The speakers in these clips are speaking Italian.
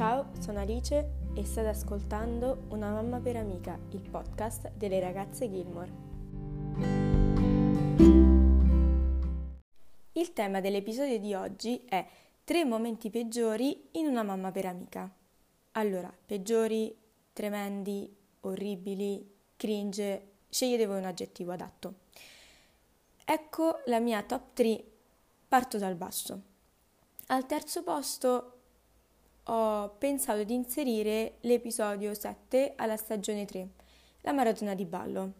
Ciao, sono Alice e state ascoltando Una mamma per amica, il podcast delle ragazze Gilmore. Il tema dell'episodio di oggi è tre momenti peggiori in una mamma per amica. Allora, peggiori, tremendi, orribili, cringe, scegliete voi un aggettivo adatto. Ecco la mia top 3, parto dal basso. Al terzo posto ho pensato di inserire l'episodio 7 alla stagione 3, la maratona di ballo.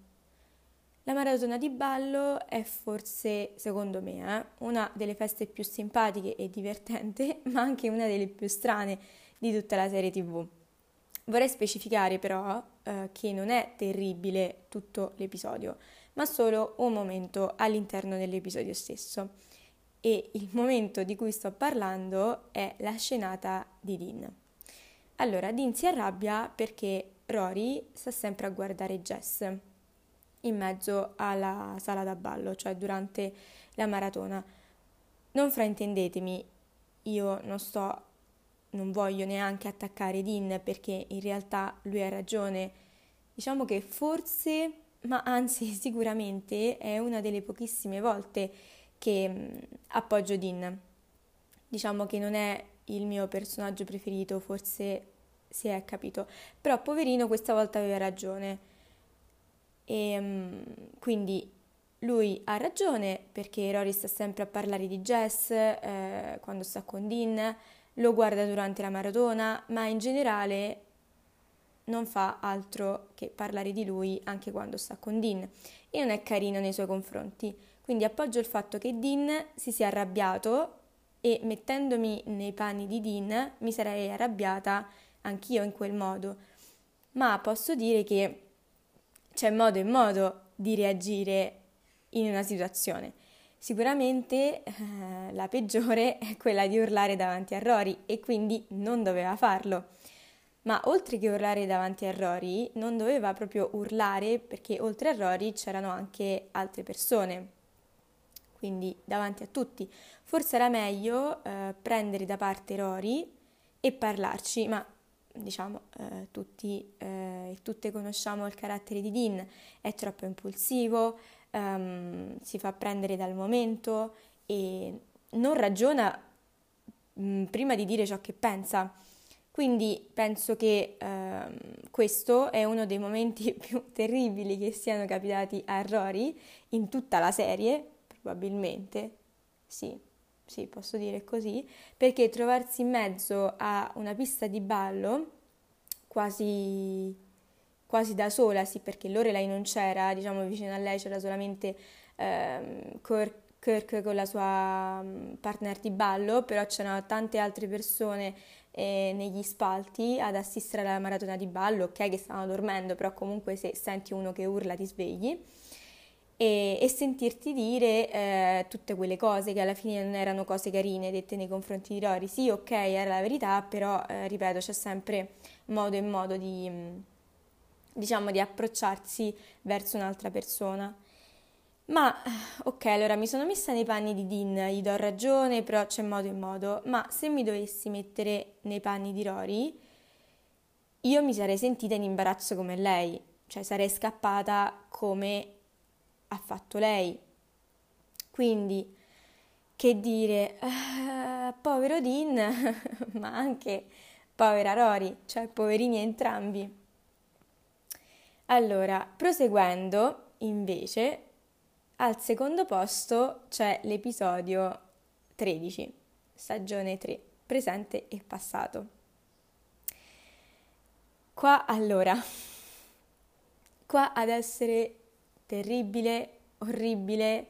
La maratona di ballo è forse, secondo me, eh, una delle feste più simpatiche e divertenti, ma anche una delle più strane di tutta la serie TV. Vorrei specificare però eh, che non è terribile tutto l'episodio, ma solo un momento all'interno dell'episodio stesso e il momento di cui sto parlando è la scenata di Dean. Allora, Dean si arrabbia perché Rory sta sempre a guardare Jess in mezzo alla sala da ballo, cioè durante la maratona. Non fraintendetemi, io non sto, non voglio neanche attaccare Dean perché in realtà lui ha ragione. Diciamo che forse, ma anzi sicuramente è una delle pochissime volte che mm, appoggio Dean. Diciamo che non è il mio personaggio preferito, forse si è capito, però poverino questa volta aveva ragione. E mm, quindi lui ha ragione perché Rory sta sempre a parlare di Jess eh, quando sta con Dean, lo guarda durante la maratona, ma in generale non fa altro che parlare di lui anche quando sta con Dean e non è carino nei suoi confronti. Quindi appoggio il fatto che Dean si sia arrabbiato e mettendomi nei panni di Dean mi sarei arrabbiata anch'io in quel modo. Ma posso dire che c'è modo e modo di reagire in una situazione. Sicuramente eh, la peggiore è quella di urlare davanti a Rory e quindi non doveva farlo. Ma oltre che urlare davanti a Rory, non doveva proprio urlare perché oltre a Rory c'erano anche altre persone quindi davanti a tutti. Forse era meglio eh, prendere da parte Rory e parlarci, ma diciamo eh, tutti eh, tutte conosciamo il carattere di Dean, è troppo impulsivo, ehm, si fa prendere dal momento e non ragiona mh, mm, prima di dire ciò che pensa. Quindi penso che ehm, questo è uno dei momenti più terribili che siano capitati a Rory in tutta la serie, probabilmente, sì, sì, posso dire così, perché trovarsi in mezzo a una pista di ballo quasi, quasi da sola, sì, perché Lorelai non c'era, diciamo vicino a lei c'era solamente ehm, Kirk, Kirk con la sua partner di ballo, però c'erano tante altre persone eh, negli spalti ad assistere alla maratona di ballo, ok che stavano dormendo, però comunque se senti uno che urla ti svegli e, e sentirti dire eh, tutte quelle cose che alla fine non erano cose carine dette nei confronti di Rory. Sì, ok, era la verità, però eh, ripeto, c'è sempre modo e modo di, mm, diciamo, di approcciarsi verso un'altra persona. Ma ok, allora mi sono messa nei panni di Dean, gli do ragione, però c'è modo e modo. Ma se mi dovessi mettere nei panni di Rory, io mi sarei sentita in imbarazzo come lei, cioè sarei scappata come ha fatto lei. Quindi, che dire, uh, povero Dean, ma anche povera Rory, cioè poverini entrambi. Allora, proseguendo, invece, al secondo posto c'è l'episodio 13, stagione 3, presente e passato. Qua allora, qua ad essere terribile, orribile,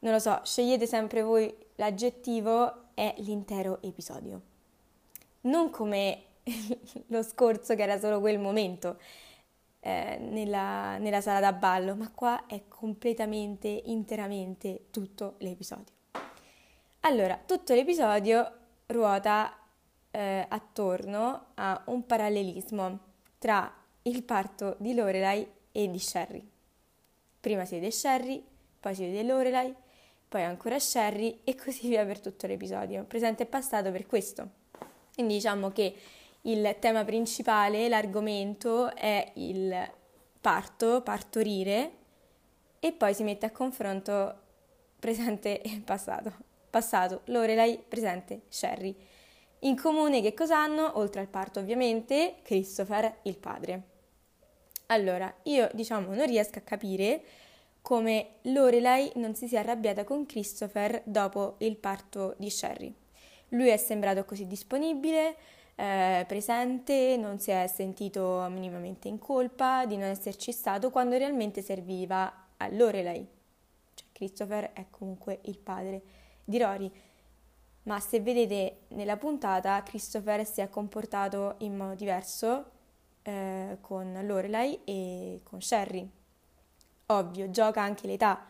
non lo so, scegliete sempre voi l'aggettivo, è l'intero episodio. Non come lo scorso che era solo quel momento eh, nella, nella sala da ballo, ma qua è completamente, interamente tutto l'episodio. Allora, tutto l'episodio ruota eh, attorno a un parallelismo tra il parto di Lorelai e di Sherry. Prima si vede Sherry, poi si vede Lorelai, poi ancora Sherry e così via per tutto l'episodio. Presente e passato per questo. Quindi diciamo che il tema principale, l'argomento è il parto, partorire e poi si mette a confronto presente e passato. Passato, Lorelai, presente, Sherry. In comune che cosa hanno, oltre al parto ovviamente, Christopher, il padre. Allora, io diciamo non riesco a capire come Lorelai non si sia arrabbiata con Christopher dopo il parto di Sherry. Lui è sembrato così disponibile, eh, presente, non si è sentito minimamente in colpa di non esserci stato quando realmente serviva a Lorelai. Cioè, Christopher è comunque il padre di Rory. Ma se vedete nella puntata, Christopher si è comportato in modo diverso eh, con Lorelai e con Sherry. Ovvio, gioca anche l'età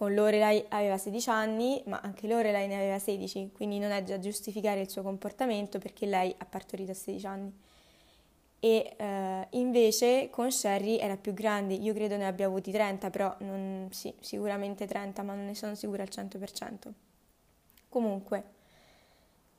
con Lorelai aveva 16 anni, ma anche Lorelai ne aveva 16, quindi non è da giustificare il suo comportamento perché lei ha partorito a 16 anni. E eh, invece con Sherry era più grande, io credo ne abbia avuti 30, però non, sì, sicuramente 30, ma non ne sono sicura al 100%. Comunque,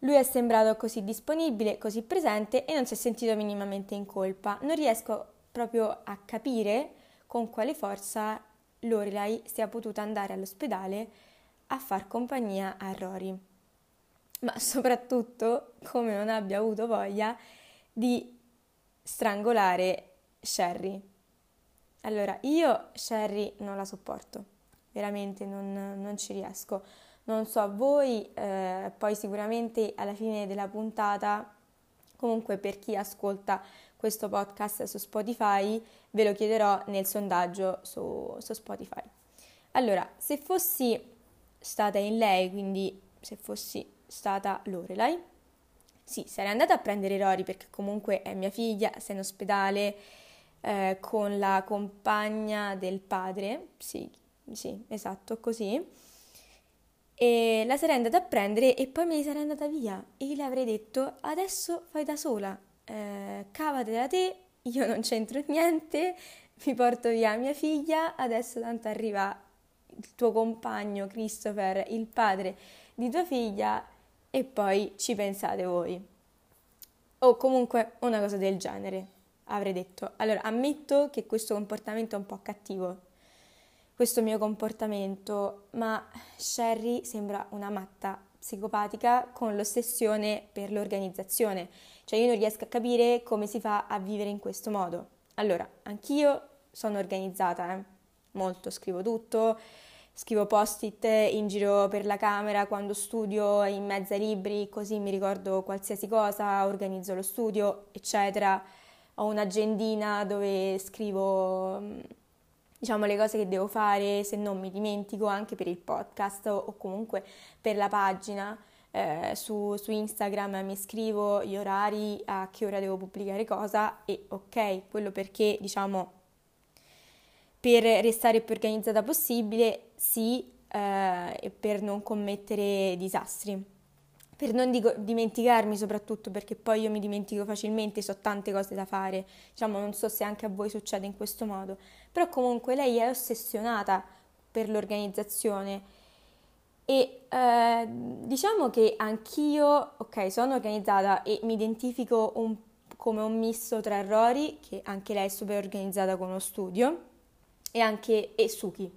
lui è sembrato così disponibile, così presente e non si è sentito minimamente in colpa. Non riesco proprio a capire con quale forza Lorelai sia potuta andare all'ospedale a far compagnia a Rory, ma soprattutto come non abbia avuto voglia di strangolare Sherry. Allora, io Sherry non la sopporto, veramente non, non ci riesco. Non so a voi, eh, poi sicuramente alla fine della puntata, comunque per chi ascolta questo podcast su Spotify, ve lo chiederò nel sondaggio su, su Spotify. Allora, se fossi stata in lei, quindi se fossi stata Lorelai, sì, sarei andata a prendere Rory perché comunque è mia figlia, sei in ospedale eh, con la compagna del padre, sì, sì, esatto, così. E la sarei andata a prendere e poi me ne sarei andata via e le avrei detto adesso fai da sola, eh, cavatela te, io non c'entro niente, mi porto via mia figlia, adesso tanto arriva il tuo compagno Christopher, il padre di tua figlia, e poi ci pensate voi. O comunque una cosa del genere, avrei detto. Allora, ammetto che questo comportamento è un po' cattivo, questo mio comportamento, ma Sherry sembra una matta psicopatica con l'ossessione per l'organizzazione cioè io non riesco a capire come si fa a vivere in questo modo. Allora, anch'io sono organizzata, eh? molto, scrivo tutto, scrivo post-it in giro per la camera quando studio in mezzo ai libri, così mi ricordo qualsiasi cosa, organizzo lo studio, eccetera. Ho un'agendina dove scrivo diciamo le cose che devo fare, se non mi dimentico anche per il podcast o comunque per la pagina eh, su, su, Instagram mi scrivo gli orari, a che ora devo pubblicare cosa e ok, quello perché diciamo per restare più organizzata possibile, sì, eh, e per non commettere disastri. Per non dico, dimenticarmi soprattutto perché poi io mi dimentico facilmente, so tante cose da fare, diciamo non so se anche a voi succede in questo modo, però comunque lei è ossessionata per l'organizzazione. E eh, diciamo che anch'io, ok, sono organizzata e mi identifico un, come un misto tra Rory, che anche lei è super organizzata con uno studio, e anche Esuki,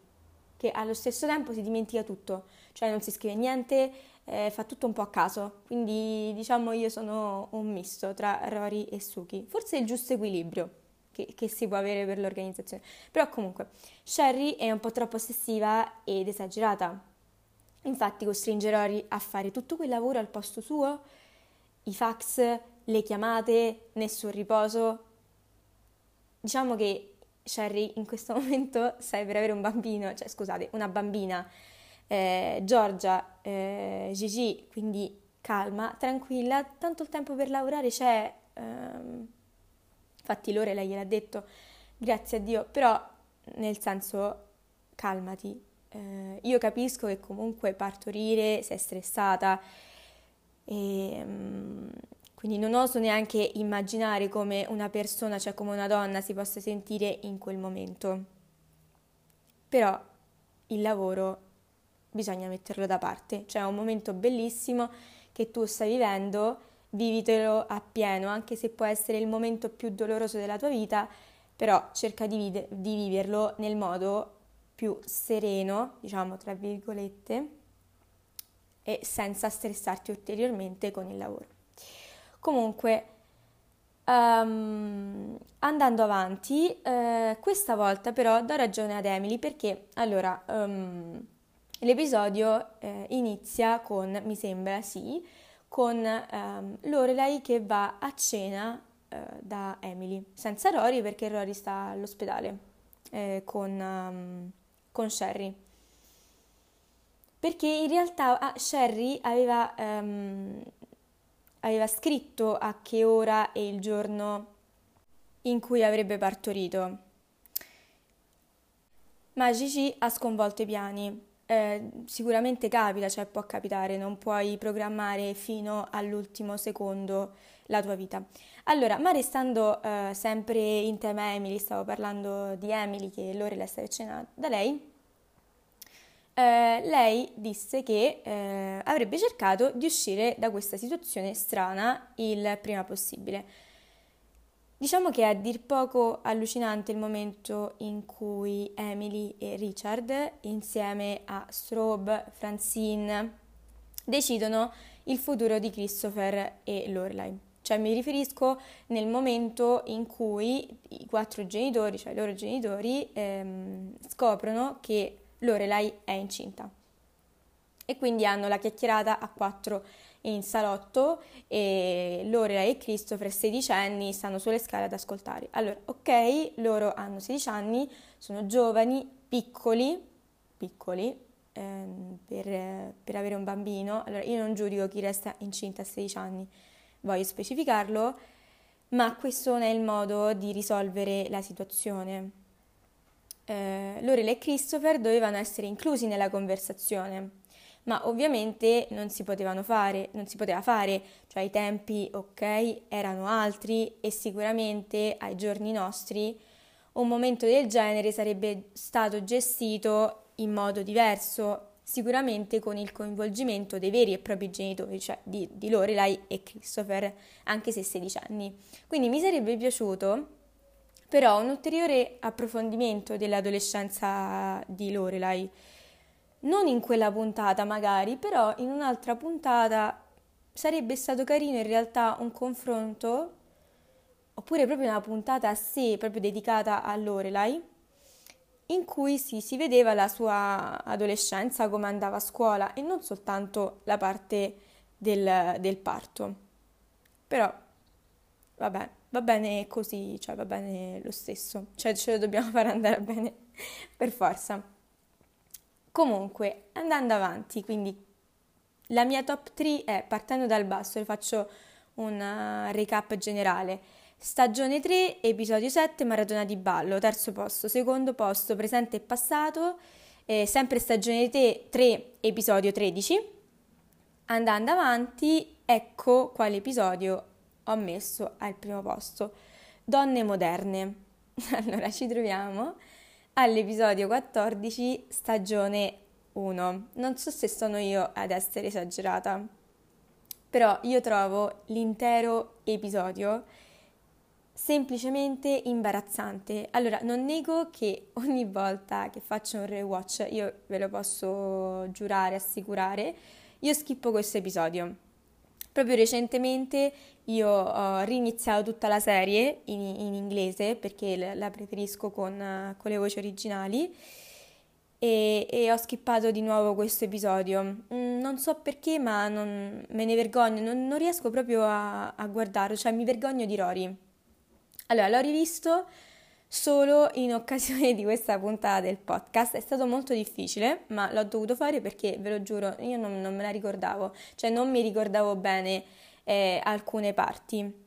che allo stesso tempo si dimentica tutto, cioè non si scrive niente, eh, fa tutto un po' a caso. Quindi diciamo io sono un misto tra Rory e Suki, forse il giusto equilibrio. Che, che, si può avere per l'organizzazione. Però comunque, Sherry è un po' troppo ossessiva ed esagerata Infatti costringe Rory a fare tutto quel lavoro al posto suo, i fax, le chiamate, nessun riposo. Diciamo che Sherry in questo momento sai per avere un bambino, cioè scusate, una bambina, eh, Giorgia, eh, Gigi, quindi calma, tranquilla, tanto il tempo per lavorare c'è. Ehm, infatti Lore gliel'ha detto, grazie a Dio, però nel senso calmati, eh, io capisco che comunque partorire sei stressata e um, quindi non oso neanche immaginare come una persona, cioè come una donna, si possa sentire in quel momento. Però il lavoro bisogna metterlo da parte, cioè è un momento bellissimo che tu stai vivendo, vivitelo appieno, anche se può essere il momento più doloroso della tua vita, però cerca di, vide- di viverlo nel modo più sereno, diciamo tra virgolette, e senza stressarti ulteriormente con il lavoro. Comunque, um, andando avanti, uh, questa volta però do ragione ad Emily perché allora um, l'episodio uh, inizia con, mi sembra sì, con um, Lorelai che va a cena uh, da Emily, senza Rory perché Rory sta all'ospedale eh, con, con Sherry perché in realtà ah, Sherry aveva, um, aveva scritto a che ora e il giorno in cui avrebbe partorito. Ma Gigi ha sconvolto i piani. Eh, sicuramente capita, cioè può capitare, non puoi programmare fino all'ultimo secondo la tua vita. Allora, ma restando eh, sempre in tema Emily, stavo parlando di Emily che Lorelai stava cena da lei, eh, lei disse che eh, avrebbe cercato di uscire da questa situazione strana il prima possibile. Diciamo che è a dir poco allucinante il momento in cui Emily e Richard, insieme a Strobe, Francine, decidono il futuro di Christopher e Lorelai. Cioè mi riferisco nel momento in cui i quattro genitori, cioè i loro genitori, ehm, scoprono che Lorelai è incinta. E quindi hanno la chiacchierata a quattro in salotto e Lorelai e Christopher, 16 anni, stanno sulle scale ad ascoltare. Allora, ok, loro hanno 16 anni, sono giovani, piccoli, piccoli, ehm, per, per, avere un bambino. Allora, io non giudico chi resta incinta a 16 anni, voglio specificarlo, ma questo non è il modo di risolvere la situazione eh, Lorelai e Christopher dovevano essere inclusi nella conversazione, ma ovviamente non si potevano fare, non si poteva fare, cioè i tempi, ok, erano altri e sicuramente ai giorni nostri un momento del genere sarebbe stato gestito in modo diverso, sicuramente con il coinvolgimento dei veri e propri genitori, cioè di, di Lorelai e Christopher, anche se 16 anni. Quindi mi sarebbe piaciuto però un ulteriore approfondimento dell'adolescenza di Lorelai, non in quella puntata magari, però in un'altra puntata sarebbe stato carino in realtà un confronto, oppure proprio una puntata a sé, proprio dedicata a Lorelai, in cui sì, si vedeva la sua adolescenza, come andava a scuola e non soltanto la parte del, del parto. Però, vabbè, va bene così, cioè va bene lo stesso, cioè ce lo dobbiamo fare andare bene per forza. Comunque, andando avanti, quindi la mia top 3 è partendo dal basso, le faccio un uh, recap generale. Stagione 3, episodio 7, Maratona di ballo, terzo posto, secondo posto, presente e passato, eh, sempre stagione 3, episodio 13. Andando avanti, ecco quale episodio ho messo al primo posto Donne moderne. Allora ci troviamo all'episodio 14, stagione 1. Non so se sono io ad essere esagerata, però io trovo l'intero episodio semplicemente imbarazzante. Allora, non nego che ogni volta che faccio un rewatch, io ve lo posso giurare, assicurare, io schippo questo episodio Proprio recentemente io ho riniziato tutta la serie in, in inglese perché la preferisco con, con le voci originali e, e, ho skippato di nuovo questo episodio. Mm, non so perché, ma non, me ne vergogno, non, non riesco proprio a, a guardarlo, cioè mi vergogno di Rory. Allora, l'ho rivisto solo in occasione di questa puntata del podcast. È stato molto difficile, ma l'ho dovuto fare perché, ve lo giuro, io non, non me la ricordavo, cioè non mi ricordavo bene eh, alcune parti.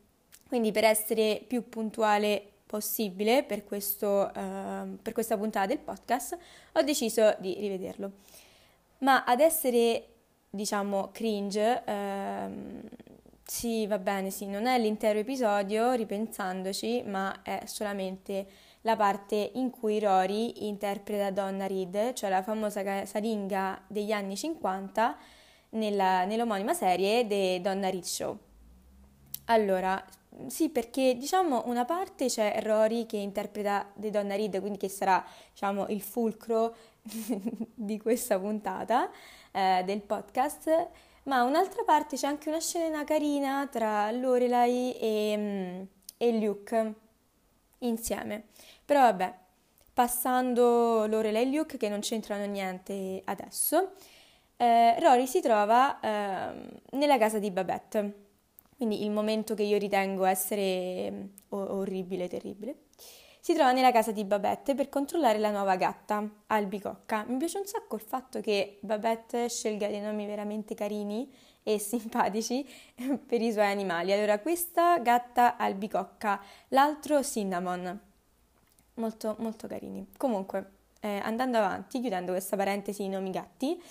Quindi per essere più puntuale possibile per, questo, uh, per questa puntata del podcast ho deciso di rivederlo. Ma ad essere, diciamo, cringe, uh, sì, va bene, sì, non è l'intero episodio, ripensandoci, ma è solamente la parte in cui Rory interpreta Donna Reed, cioè la famosa casalinga degli anni 50 nella, nell'omonima serie The Donna Reed Show. Allora, sì, perché diciamo una parte c'è Rory che interpreta The Donna Reed, quindi che sarà diciamo il fulcro di questa puntata eh, del podcast, ma un'altra parte c'è anche una scena carina tra Lorelai e, mm, e Luke insieme. Però vabbè, passando Lorelai e Luke che non c'entrano niente adesso, eh, Rory si trova eh, nella casa di Babette quindi il momento che io ritengo essere mm, orribile, terribile, si trova nella casa di Babette per controllare la nuova gatta, Albicocca. Mi piace un sacco il fatto che Babette scelga dei nomi veramente carini e simpatici per i suoi animali. Allora, questa gatta Albicocca, l'altro Cinnamon. Molto, molto carini. Comunque, eh, andando avanti, chiudendo questa parentesi di nomi gatti,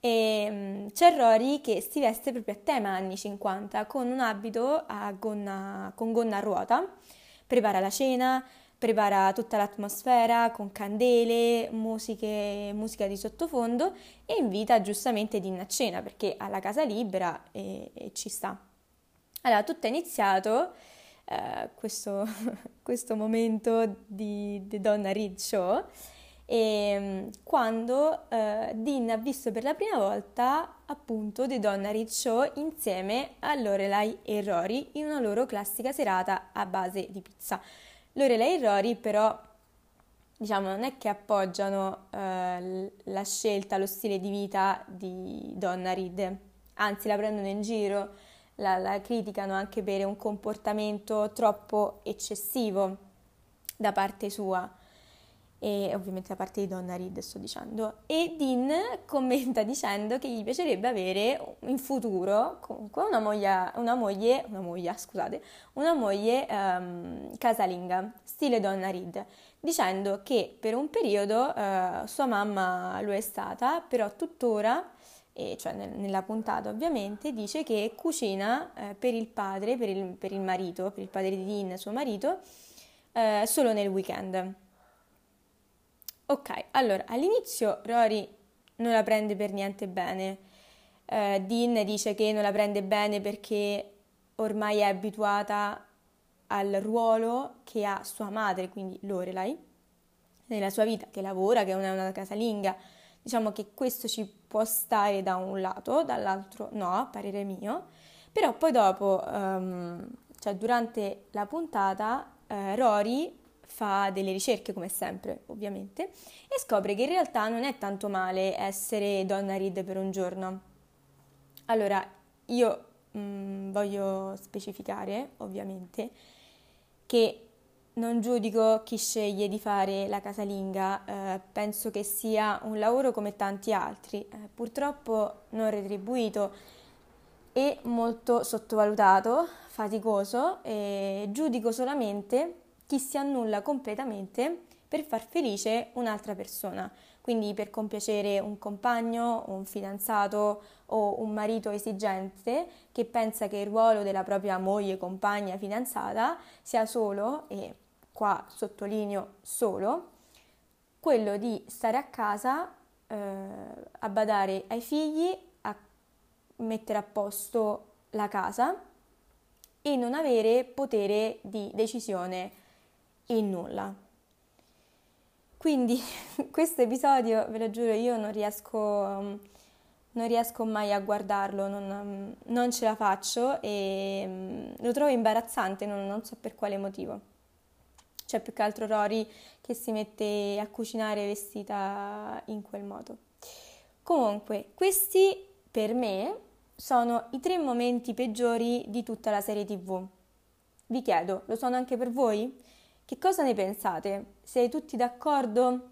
e um, c'è Rory che si veste proprio a tema anni 50 con un abito gonna, con gonna a ruota, prepara la cena, prepara tutta l'atmosfera con candele, musiche, musica di sottofondo e invita giustamente Dean a cena perché ha la casa libera e, e ci sta. Allora, tutto è iniziato, eh, questo, questo momento di The Donna Reed Show, e ehm, quando eh, Dean ha visto per la prima volta appunto The Donna Reed Show insieme a Lorelai e Rory in una loro classica serata a base di pizza. Lorelai e Rory però diciamo non è che appoggiano eh, la scelta, lo stile di vita di Donna Reed, anzi la prendono in giro, la, la criticano anche per un comportamento troppo eccessivo da parte sua e ovviamente da parte di Donna Reed sto dicendo, e Dean commenta dicendo che gli piacerebbe avere in futuro comunque una moglie, una moglie, una moglie scusate, una moglie um, casalinga, stile Donna Reed, dicendo che per un periodo uh, sua mamma lo è stata, però tuttora e cioè nel, nella puntata ovviamente, dice che cucina eh, per il padre, per il, per il, marito, per il padre di Dean, suo marito, eh, solo nel weekend. Ok, allora all'inizio Rory non la prende per niente bene. Uh, Dean dice che non la prende bene perché ormai è abituata al ruolo che ha sua madre, quindi Lorelai, nella sua vita, che lavora, che è una casalinga. Diciamo che questo ci può stare da un lato, dall'altro no, a parere mio. Però poi dopo, um, cioè durante la puntata, uh, Rory fa delle ricerche come sempre, ovviamente, e scopre che in realtà non è tanto male essere donna Reed per un giorno. Allora, io mh, mm, voglio specificare, ovviamente, che non giudico chi sceglie di fare la casalinga, eh, penso che sia un lavoro come tanti altri, eh, purtroppo non retribuito e molto sottovalutato, faticoso e giudico solamente chi si annulla completamente per far felice un'altra persona, quindi per compiacere un compagno, un fidanzato o un marito esigente che pensa che il ruolo della propria moglie, compagna, fidanzata sia solo, e qua sottolineo solo, quello di stare a casa eh, a badare ai figli, a mettere a posto la casa e non avere potere di decisione in nulla. Quindi questo episodio, ve lo giuro, io non riesco, non riesco mai a guardarlo, non, non, ce la faccio e mm, lo trovo imbarazzante, non, non so per quale motivo. C'è più che altro Rory che si mette a cucinare vestita in quel modo. Comunque, questi per me sono i tre momenti peggiori di tutta la serie TV. Vi chiedo, lo sono anche per voi? Che cosa ne pensate? Siete tutti d'accordo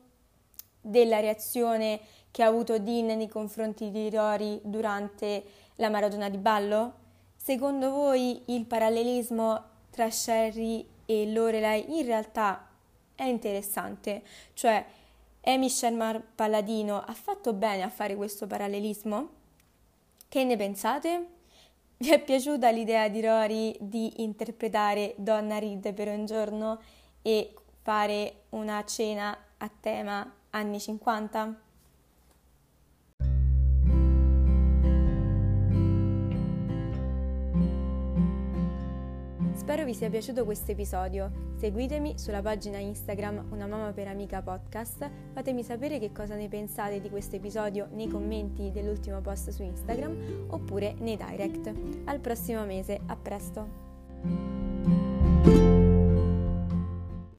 della reazione che ha avuto Dean nei confronti di Rory durante la maratona di ballo? Secondo voi il parallelismo tra Sherry e Lorelai in realtà è interessante? Cioè, Amy Sherman Palladino ha fatto bene a fare questo parallelismo? Che ne pensate? Vi è piaciuta l'idea di Rory di interpretare Donna Reed per un giorno e fare una cena a tema anni 50? Spero vi sia piaciuto questo episodio. Seguitemi sulla pagina Instagram Una Mamma per Amica Podcast. Fatemi sapere che cosa ne pensate di questo episodio nei commenti dell'ultimo post su Instagram oppure nei direct. Al prossimo mese, a presto!